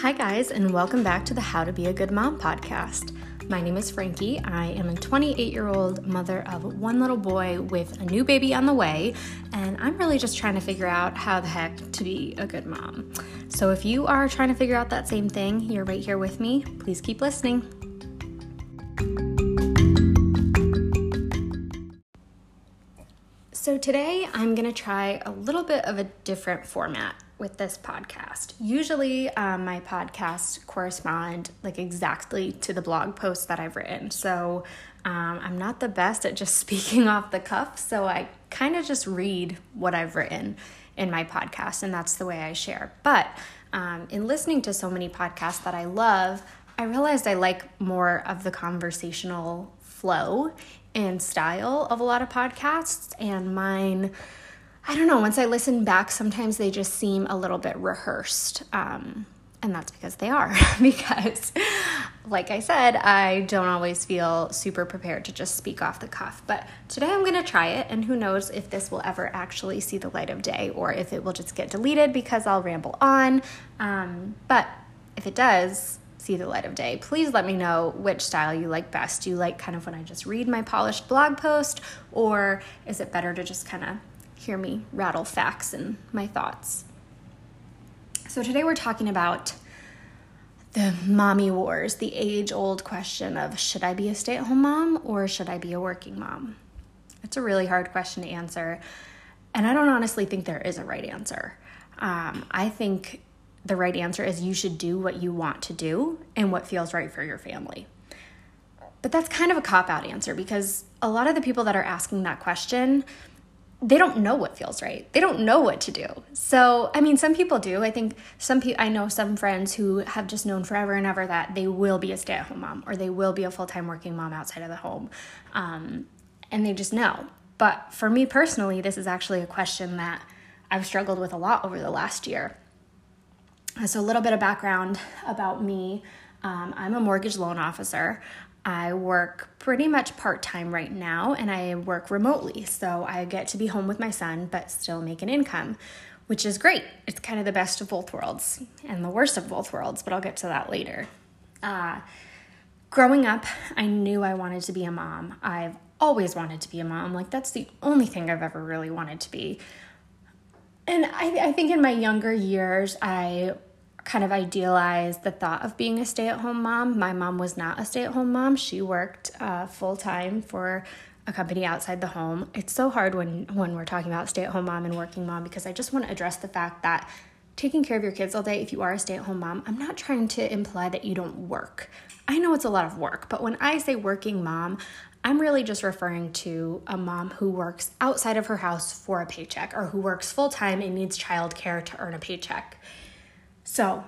Hi, guys, and welcome back to the How to Be a Good Mom podcast. My name is Frankie. I am a 28 year old mother of one little boy with a new baby on the way, and I'm really just trying to figure out how the heck to be a good mom. So, if you are trying to figure out that same thing, you're right here with me. Please keep listening. So, today I'm going to try a little bit of a different format with this podcast. Usually, um, my podcasts correspond like exactly to the blog posts that I've written. So, um, I'm not the best at just speaking off the cuff. So, I kind of just read what I've written in my podcast, and that's the way I share. But um, in listening to so many podcasts that I love, I realized I like more of the conversational flow and style of a lot of podcasts, and mine I don't know, once I listen back, sometimes they just seem a little bit rehearsed. Um, and that's because they are. because, like I said, I don't always feel super prepared to just speak off the cuff. But today I'm going to try it, and who knows if this will ever actually see the light of day or if it will just get deleted because I'll ramble on. Um, but if it does, see the light of day, please let me know which style you like best. Do you like kind of when I just read my polished blog post, or is it better to just kind of hear me rattle facts and my thoughts. So, today we're talking about the mommy wars, the age old question of should I be a stay at home mom or should I be a working mom? It's a really hard question to answer. And I don't honestly think there is a right answer. Um, I think the right answer is you should do what you want to do and what feels right for your family. But that's kind of a cop out answer because a lot of the people that are asking that question they don't know what feels right. They don't know what to do. So, I mean, some people do. I think some people, I know some friends who have just known forever and ever that they will be a stay at home mom or they will be a full time working mom outside of the home. Um, and they just know. But for me personally, this is actually a question that I've struggled with a lot over the last year. So, a little bit of background about me um, I'm a mortgage loan officer. I work pretty much part time right now and I work remotely. So I get to be home with my son, but still make an income, which is great. It's kind of the best of both worlds and the worst of both worlds, but I'll get to that later. Uh, growing up, I knew I wanted to be a mom. I've always wanted to be a mom. Like, that's the only thing I've ever really wanted to be. And I, I think in my younger years, I kind of idealized the thought of being a stay at home mom. My mom was not a stay at home mom, she worked uh, full time for a company outside the home. It's so hard when, when we're talking about stay at home mom and working mom because I just want to address the fact that taking care of your kids all day, if you are a stay at home mom, I'm not trying to imply that you don't work. I know it's a lot of work, but when I say working mom, I'm really just referring to a mom who works outside of her house for a paycheck or who works full time and needs childcare to earn a paycheck. So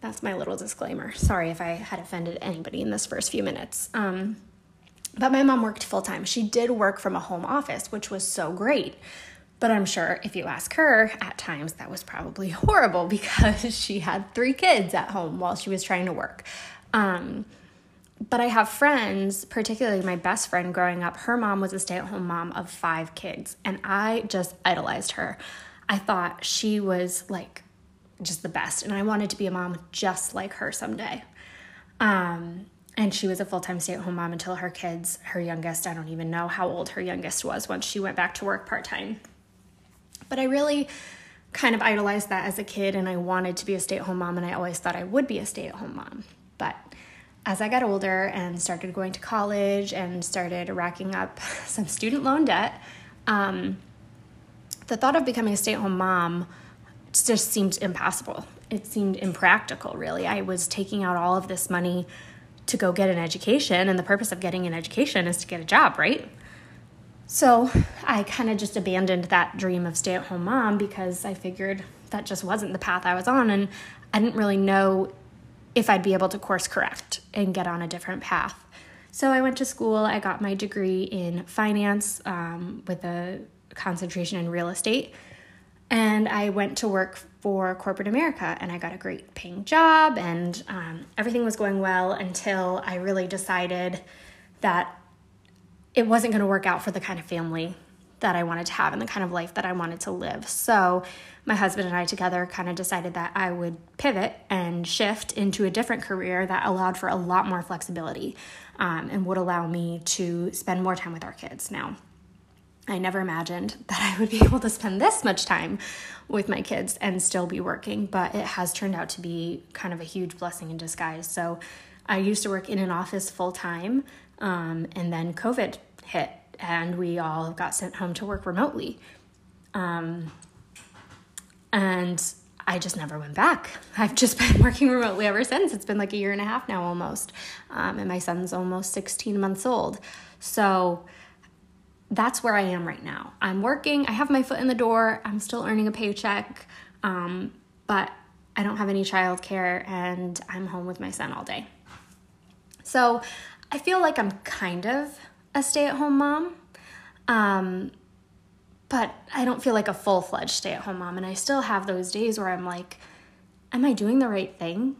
that's my little disclaimer. Sorry if I had offended anybody in this first few minutes. Um, but my mom worked full time. She did work from a home office, which was so great. But I'm sure if you ask her, at times that was probably horrible because she had three kids at home while she was trying to work. Um, but I have friends, particularly my best friend growing up, her mom was a stay at home mom of five kids, and I just idolized her. I thought she was like just the best. And I wanted to be a mom just like her someday. Um, and she was a full time stay at home mom until her kids, her youngest, I don't even know how old her youngest was once she went back to work part time. But I really kind of idolized that as a kid, and I wanted to be a stay at home mom, and I always thought I would be a stay at home mom. But as I got older and started going to college and started racking up some student loan debt, um, the thought of becoming a stay at home mom just seemed impossible. It seemed impractical, really. I was taking out all of this money to go get an education, and the purpose of getting an education is to get a job, right? So I kind of just abandoned that dream of stay at home mom because I figured that just wasn't the path I was on, and I didn't really know if I'd be able to course correct and get on a different path. So I went to school, I got my degree in finance um, with a concentration in real estate and I went to work for corporate America and I got a great paying job and um, everything was going well until I really decided that it wasn't going to work out for the kind of family that I wanted to have and the kind of life that I wanted to live. So, my husband and I together kind of decided that I would pivot and shift into a different career that allowed for a lot more flexibility um, and would allow me to spend more time with our kids. Now, I never imagined that I would be able to spend this much time with my kids and still be working, but it has turned out to be kind of a huge blessing in disguise. So, I used to work in an office full time, um, and then COVID hit, and we all got sent home to work remotely. Um, and I just never went back. I've just been working remotely ever since. It's been like a year and a half now almost. Um, and my son's almost 16 months old. So that's where I am right now. I'm working, I have my foot in the door, I'm still earning a paycheck, um, but I don't have any childcare and I'm home with my son all day. So I feel like I'm kind of a stay at home mom. Um, but I don't feel like a full fledged stay at home mom. And I still have those days where I'm like, am I doing the right thing?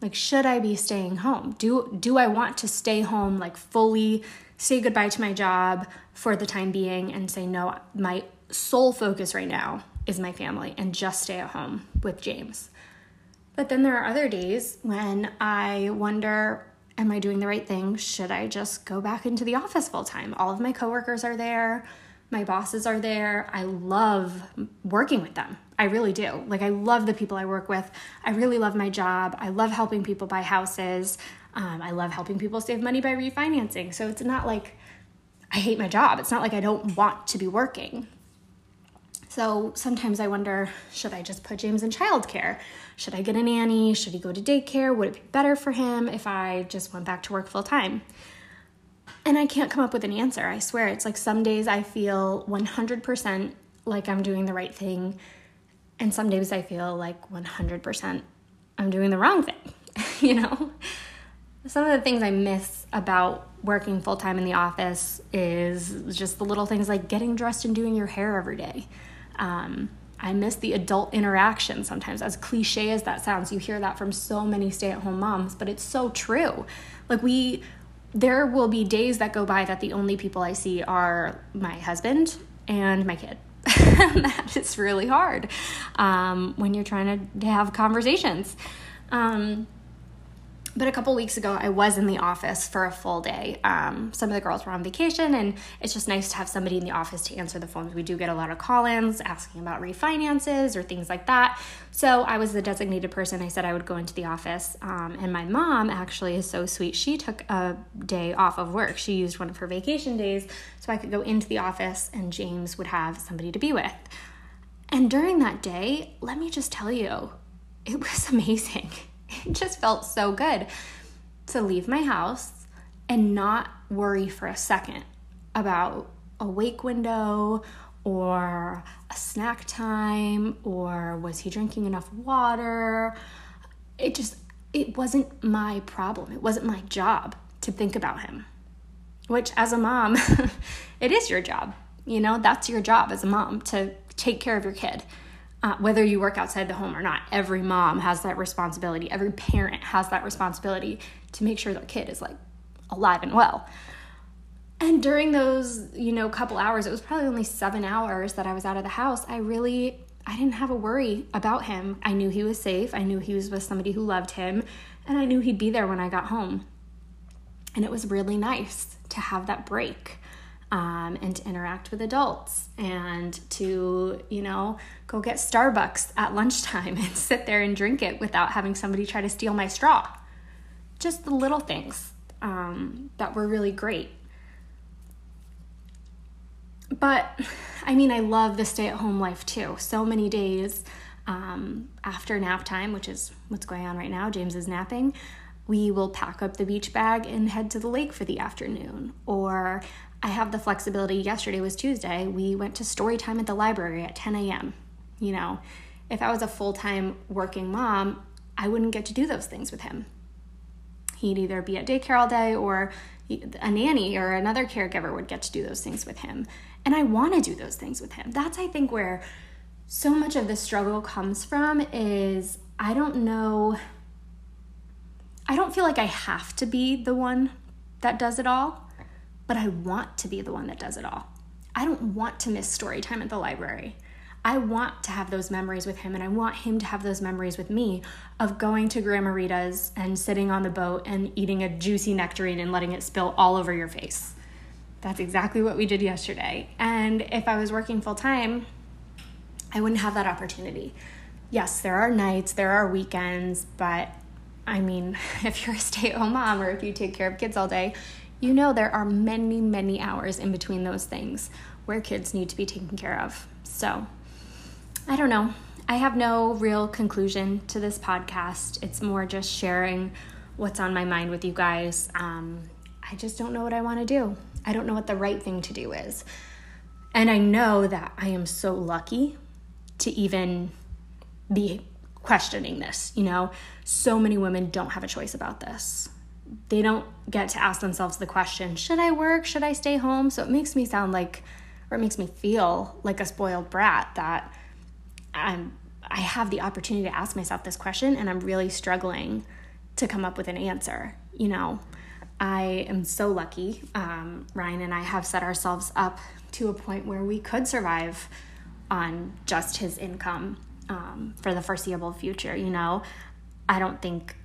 Like, should I be staying home? Do, do I want to stay home, like, fully say goodbye to my job for the time being and say, no, my sole focus right now is my family and just stay at home with James? But then there are other days when I wonder, am I doing the right thing? Should I just go back into the office full time? All of my coworkers are there my bosses are there. I love working with them. I really do. Like, I love the people I work with. I really love my job. I love helping people buy houses. Um, I love helping people save money by refinancing. So it's not like I hate my job. It's not like I don't want to be working. So sometimes I wonder should I just put James in childcare? Should I get a nanny? Should he go to daycare? Would it be better for him if I just went back to work full time? And I can't come up with an answer. I swear. It's like some days I feel 100% like I'm doing the right thing. And some days I feel like 100% I'm doing the wrong thing, you know? Some of the things I miss about working full time in the office is just the little things like getting dressed and doing your hair every day. Um, I miss the adult interaction sometimes. As cliche as that sounds, you hear that from so many stay at home moms, but it's so true. Like, we there will be days that go by that the only people I see are my husband and my kid. that is really hard um, when you're trying to have conversations. Um, but a couple weeks ago, I was in the office for a full day. Um, some of the girls were on vacation, and it's just nice to have somebody in the office to answer the phones. We do get a lot of call ins asking about refinances or things like that. So I was the designated person. I said I would go into the office. Um, and my mom actually is so sweet. She took a day off of work. She used one of her vacation days so I could go into the office and James would have somebody to be with. And during that day, let me just tell you, it was amazing it just felt so good to leave my house and not worry for a second about a wake window or a snack time or was he drinking enough water. It just it wasn't my problem. It wasn't my job to think about him which as a mom it is your job. You know that's your job as a mom to take care of your kid uh, whether you work outside the home or not. Every mom has that responsibility. Every parent has that responsibility to make sure their kid is like alive and well. And during those, you know, couple hours, it was probably only seven hours that I was out of the house. I really, I didn't have a worry about him. I knew he was safe. I knew he was with somebody who loved him, and I knew he'd be there when I got home. And it was really nice to have that break um, and to interact with adults and to, you know, go get Starbucks at lunchtime and sit there and drink it without having somebody try to steal my straw. Just the little things um, that were really great. But I mean, I love the stay at home life too. So many days um, after nap time, which is what's going on right now, James is napping we will pack up the beach bag and head to the lake for the afternoon. Or I have the flexibility. Yesterday was Tuesday. We went to story time at the library at 10 a.m. You know, if I was a full time working mom, I wouldn't get to do those things with him. He'd either be at daycare all day or a nanny or another caregiver would get to do those things with him. And I want to do those things with him. That's, I think, where so much of the struggle comes from is I don't know. I don't feel like I have to be the one that does it all but I want to be the one that does it all. I don't want to miss story time at the library. I want to have those memories with him, and I want him to have those memories with me of going to Grandma Rita's and sitting on the boat and eating a juicy nectarine and letting it spill all over your face. That's exactly what we did yesterday. And if I was working full time, I wouldn't have that opportunity. Yes, there are nights, there are weekends, but I mean, if you're a stay at home mom or if you take care of kids all day, you know there are many, many hours in between those things where kids need to be taken care of. So, I don't know. I have no real conclusion to this podcast. It's more just sharing what's on my mind with you guys. Um, I just don't know what I want to do. I don't know what the right thing to do is. And I know that I am so lucky to even be questioning this. You know, so many women don't have a choice about this. They don't get to ask themselves the question, should I work? Should I stay home? So it makes me sound like, or it makes me feel like a spoiled brat that I'm, I have the opportunity to ask myself this question and I'm really struggling to come up with an answer. You know, I am so lucky. Um, Ryan and I have set ourselves up to a point where we could survive on just his income um, for the foreseeable future. You know, I don't think,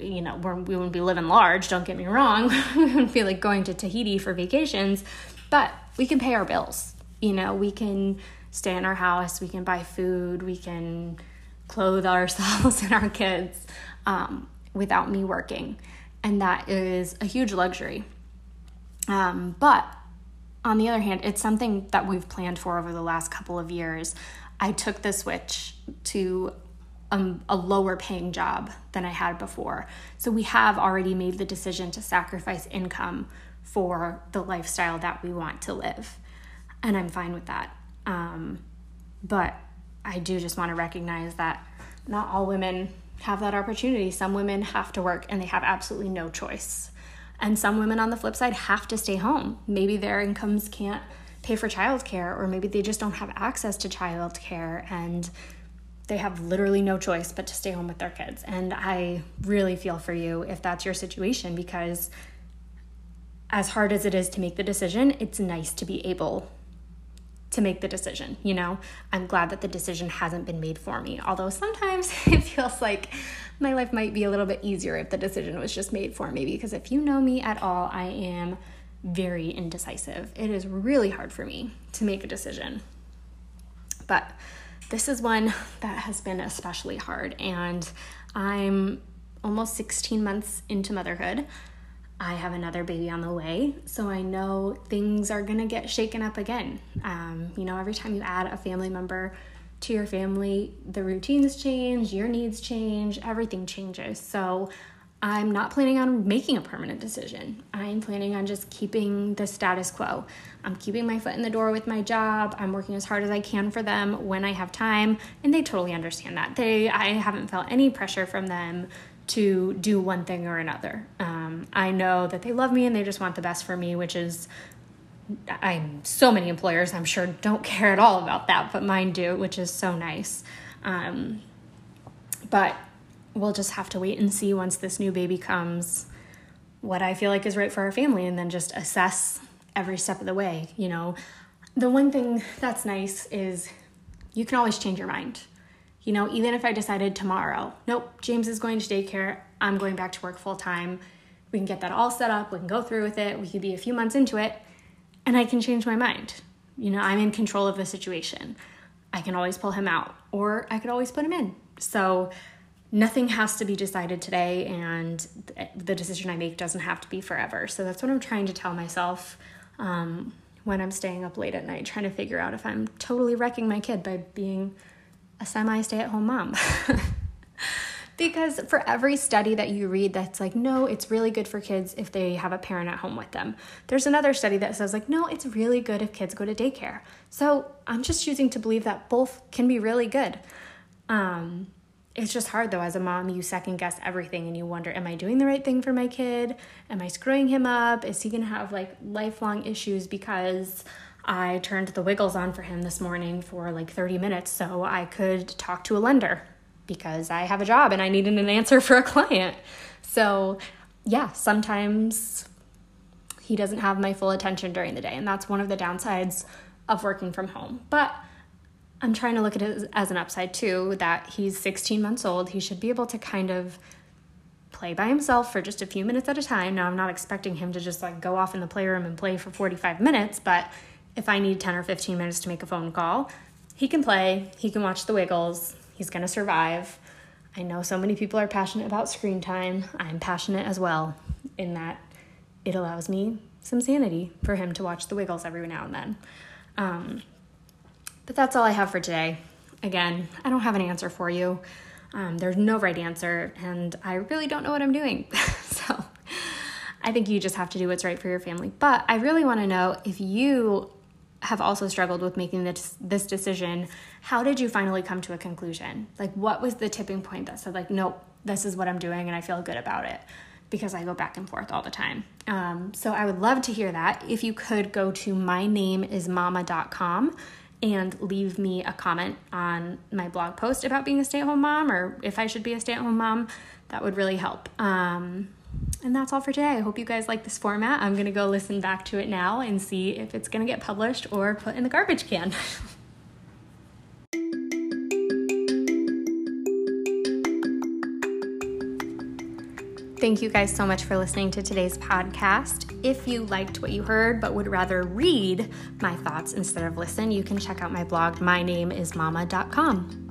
you know, we wouldn't be living large, don't get me wrong. we wouldn't be like going to Tahiti for vacations, but we can pay our bills. You know, we can stay in our house, we can buy food, we can clothe ourselves and our kids um, without me working. And that is a huge luxury. Um, but on the other hand, it's something that we've planned for over the last couple of years. I took the switch to um, a lower paying job than I had before. So we have already made the decision to sacrifice income for the lifestyle that we want to live. And I'm fine with that. Um, but I do just want to recognize that not all women have that opportunity. Some women have to work and they have absolutely no choice. And some women on the flip side have to stay home. Maybe their incomes can't pay for childcare, or maybe they just don't have access to childcare and they have literally no choice but to stay home with their kids. And I really feel for you if that's your situation because as hard as it is to make the decision, it's nice to be able to make the decision, you know? I'm glad that the decision hasn't been made for me. Although sometimes it feels like my life might be a little bit easier if the decision was just made for me because if you know me at all, I am very indecisive. It is really hard for me to make a decision. But this is one that has been especially hard and I'm almost 16 months into motherhood. I have another baby on the way, so I know things are gonna get shaken up again. Um, you know, every time you add a family member to your family, the routines change, your needs change, everything changes. So I'm not planning on making a permanent decision. I'm planning on just keeping the status quo. I'm keeping my foot in the door with my job. I'm working as hard as I can for them when I have time, and they totally understand that. They I haven't felt any pressure from them to do one thing or another. Um, I know that they love me and they just want the best for me, which is, I'm so many employers, I'm sure, don't care at all about that, but mine do, which is so nice. Um, but we'll just have to wait and see once this new baby comes what I feel like is right for our family and then just assess every step of the way. You know, the one thing that's nice is you can always change your mind you know, even if I decided tomorrow, nope, James is going to daycare, I'm going back to work full time, we can get that all set up, we can go through with it, we could be a few months into it, and I can change my mind. You know, I'm in control of the situation. I can always pull him out, or I could always put him in. So, nothing has to be decided today, and the decision I make doesn't have to be forever. So, that's what I'm trying to tell myself um, when I'm staying up late at night, trying to figure out if I'm totally wrecking my kid by being a semi stay at home mom. because for every study that you read that's like no it's really good for kids if they have a parent at home with them there's another study that says like no it's really good if kids go to daycare so i'm just choosing to believe that both can be really good um, it's just hard though as a mom you second guess everything and you wonder am i doing the right thing for my kid am i screwing him up is he going to have like lifelong issues because I turned the wiggles on for him this morning for like 30 minutes so I could talk to a lender because I have a job and I needed an answer for a client. So, yeah, sometimes he doesn't have my full attention during the day. And that's one of the downsides of working from home. But I'm trying to look at it as an upside too that he's 16 months old. He should be able to kind of play by himself for just a few minutes at a time. Now, I'm not expecting him to just like go off in the playroom and play for 45 minutes, but if I need 10 or 15 minutes to make a phone call, he can play, he can watch the Wiggles, he's gonna survive. I know so many people are passionate about screen time. I'm passionate as well, in that it allows me some sanity for him to watch the Wiggles every now and then. Um, but that's all I have for today. Again, I don't have an answer for you. Um, there's no right answer, and I really don't know what I'm doing. so I think you just have to do what's right for your family. But I really want to know if you have also struggled with making this this decision. How did you finally come to a conclusion? Like, what was the tipping point that said, like, nope, this is what I'm doing, and I feel good about it? Because I go back and forth all the time. Um, so I would love to hear that. If you could go to mynameismama.com and leave me a comment on my blog post about being a stay at home mom or if I should be a stay at home mom. That would really help. Um, and that's all for today. I hope you guys like this format. I'm going to go listen back to it now and see if it's going to get published or put in the garbage can. Thank you guys so much for listening to today's podcast. If you liked what you heard but would rather read my thoughts instead of listen, you can check out my blog, mynameismama.com.